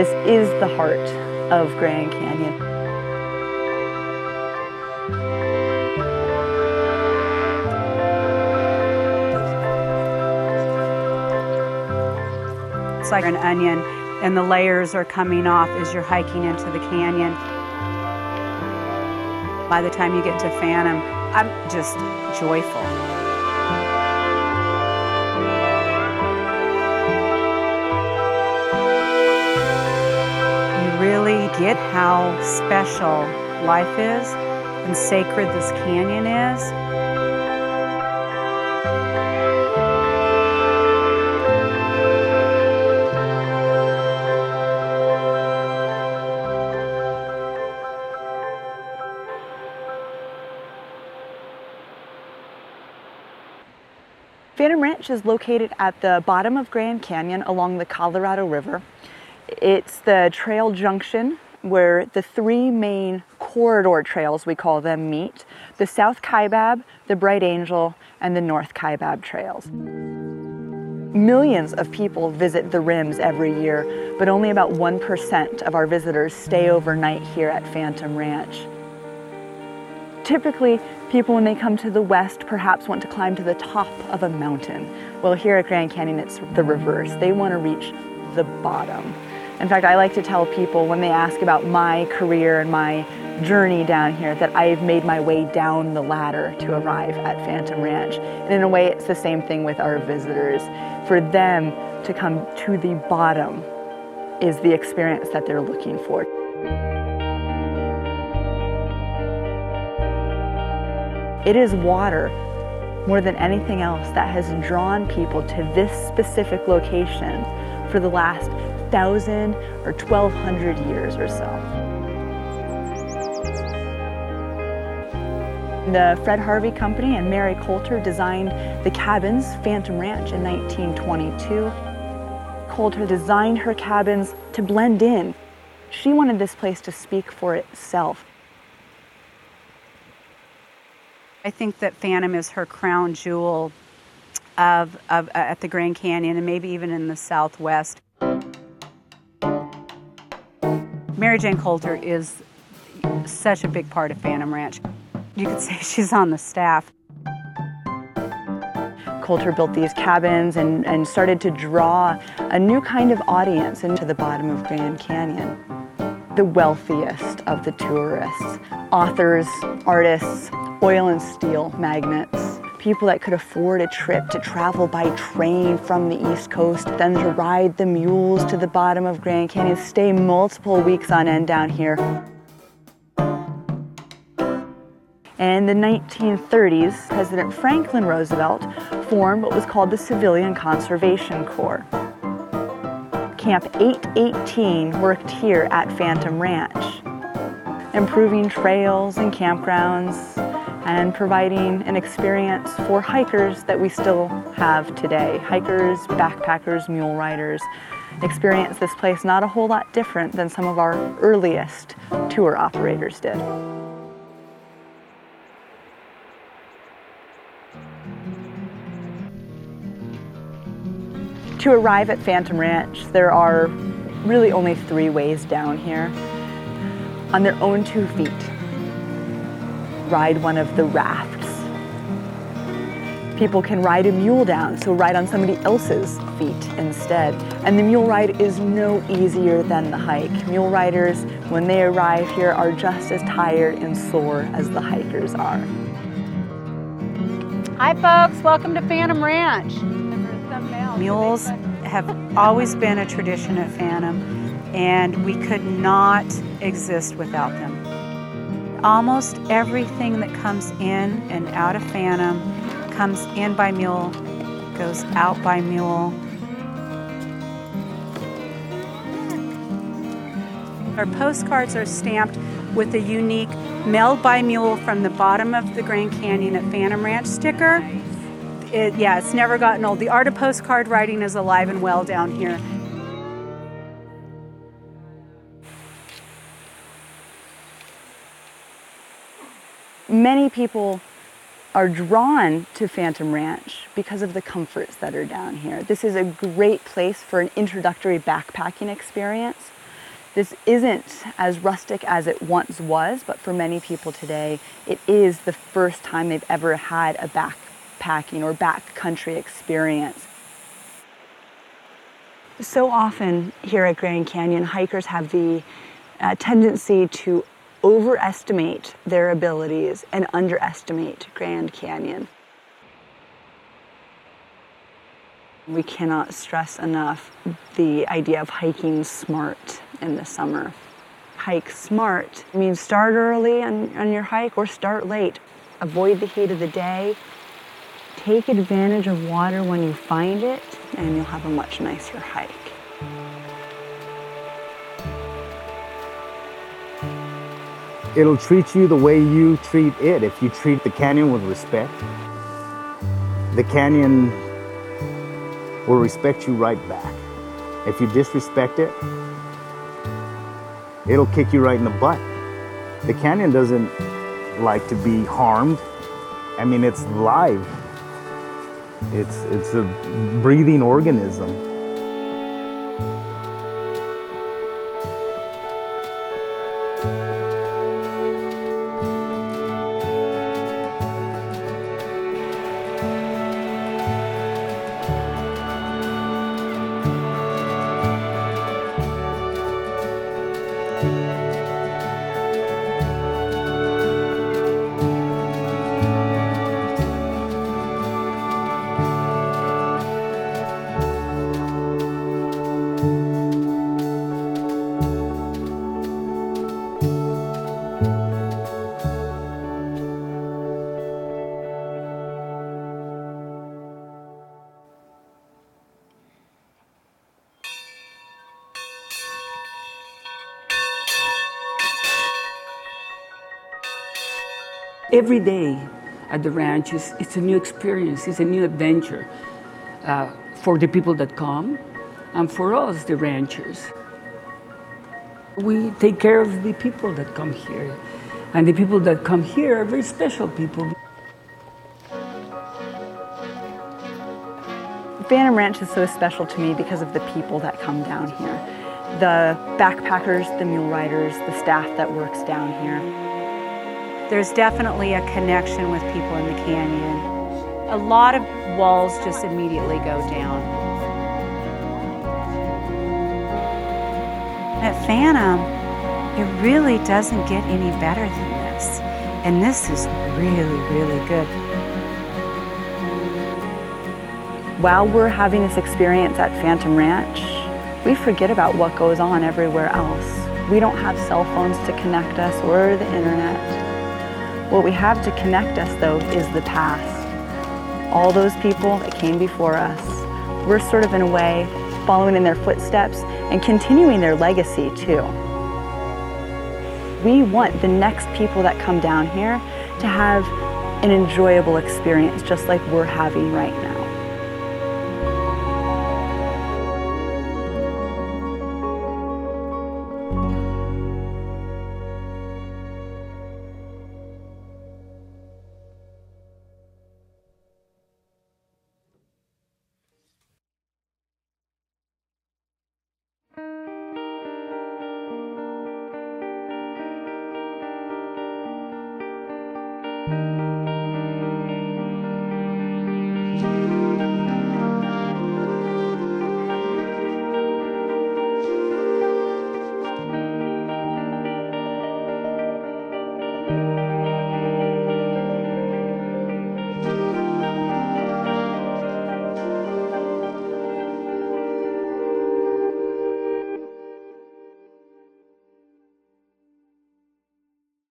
This is the heart of Grand Canyon. It's like an onion, and the layers are coming off as you're hiking into the canyon. By the time you get to Phantom, I'm just joyful. Really get how special life is and sacred this canyon is. Phantom Ranch is located at the bottom of Grand Canyon along the Colorado River. It's the trail junction where the three main corridor trails, we call them, meet the South Kaibab, the Bright Angel, and the North Kaibab trails. Millions of people visit the rims every year, but only about 1% of our visitors stay overnight here at Phantom Ranch. Typically, people when they come to the west perhaps want to climb to the top of a mountain. Well, here at Grand Canyon, it's the reverse. They want to reach the bottom. In fact, I like to tell people when they ask about my career and my journey down here that I've made my way down the ladder to arrive at Phantom Ranch. And in a way, it's the same thing with our visitors. For them to come to the bottom is the experience that they're looking for. It is water more than anything else that has drawn people to this specific location for the last thousand or 1200 years or so. The Fred Harvey Company and Mary Colter designed the cabins, Phantom Ranch, in 1922. Colter designed her cabins to blend in. She wanted this place to speak for itself. I think that Phantom is her crown jewel of, of uh, at the Grand Canyon and maybe even in the Southwest. Mary Jane Colter is such a big part of Phantom Ranch. You could say she's on the staff. Colter built these cabins and, and started to draw a new kind of audience into the bottom of Grand Canyon. The wealthiest of the tourists, authors, artists, oil and steel magnates, people that could afford a trip to travel by train from the East Coast, then to ride the mules to the bottom of Grand Canyon, stay multiple weeks on end down here. In the 1930s, President Franklin Roosevelt formed what was called the Civilian Conservation Corps. Camp 818 worked here at Phantom Ranch, improving trails and campgrounds, and providing an experience for hikers that we still have today. Hikers, backpackers, mule riders experience this place not a whole lot different than some of our earliest tour operators did. To arrive at Phantom Ranch, there are really only three ways down here. On their own two feet, ride one of the rafts. People can ride a mule down, so ride on somebody else's feet instead. And the mule ride is no easier than the hike. Mule riders, when they arrive here, are just as tired and sore as the hikers are. Hi folks, welcome to Phantom Ranch. Mules have always been a tradition at Phantom and we could not exist without them. Almost everything that comes in and out of Phantom comes in by mule, goes out by mule. Our postcards are stamped with a unique mailed by mule from the bottom of the Grand Canyon at Phantom Ranch sticker. It, yeah, it's never gotten old. The art of postcard writing is alive and well down here. Many people are drawn to Phantom Ranch because of the comforts that are down here. This is a great place for an introductory backpacking experience. This isn't as rustic as it once was, but for many people today, it is the first time they've ever had a backpacking or backcountry experience. So often here at Grand Canyon, hikers have the uh, tendency to overestimate their abilities and underestimate Grand Canyon. We cannot stress enough the idea of hiking smart in the summer. Hike smart means start early on, on your hike or start late. Avoid the heat of the day. Take advantage of water when you find it, and you'll have a much nicer hike. It'll treat you the way you treat it. If you treat the canyon with respect, the canyon will respect you right back. If you disrespect it, it'll kick you right in the butt. The canyon doesn't like to be harmed. I mean, it's live. It's, it's a breathing organism. Every day at the ranch is it's a new experience, it's a new adventure uh, for the people that come and for us, the ranchers. We take care of the people that come here, and the people that come here are very special people. Phantom Ranch is so special to me because of the people that come down here. The backpackers, the mule riders, the staff that works down here. There's definitely a connection with people in the canyon. A lot of walls just immediately go down. At Phantom, it really doesn't get any better than this. And this is really, really good. While we're having this experience at Phantom Ranch, we forget about what goes on everywhere else. We don't have cell phones to connect us or the internet. What we have to connect us, though, is the past. All those people that came before us, we're sort of, in a way, following in their footsteps and continuing their legacy, too. We want the next people that come down here to have an enjoyable experience, just like we're having right now.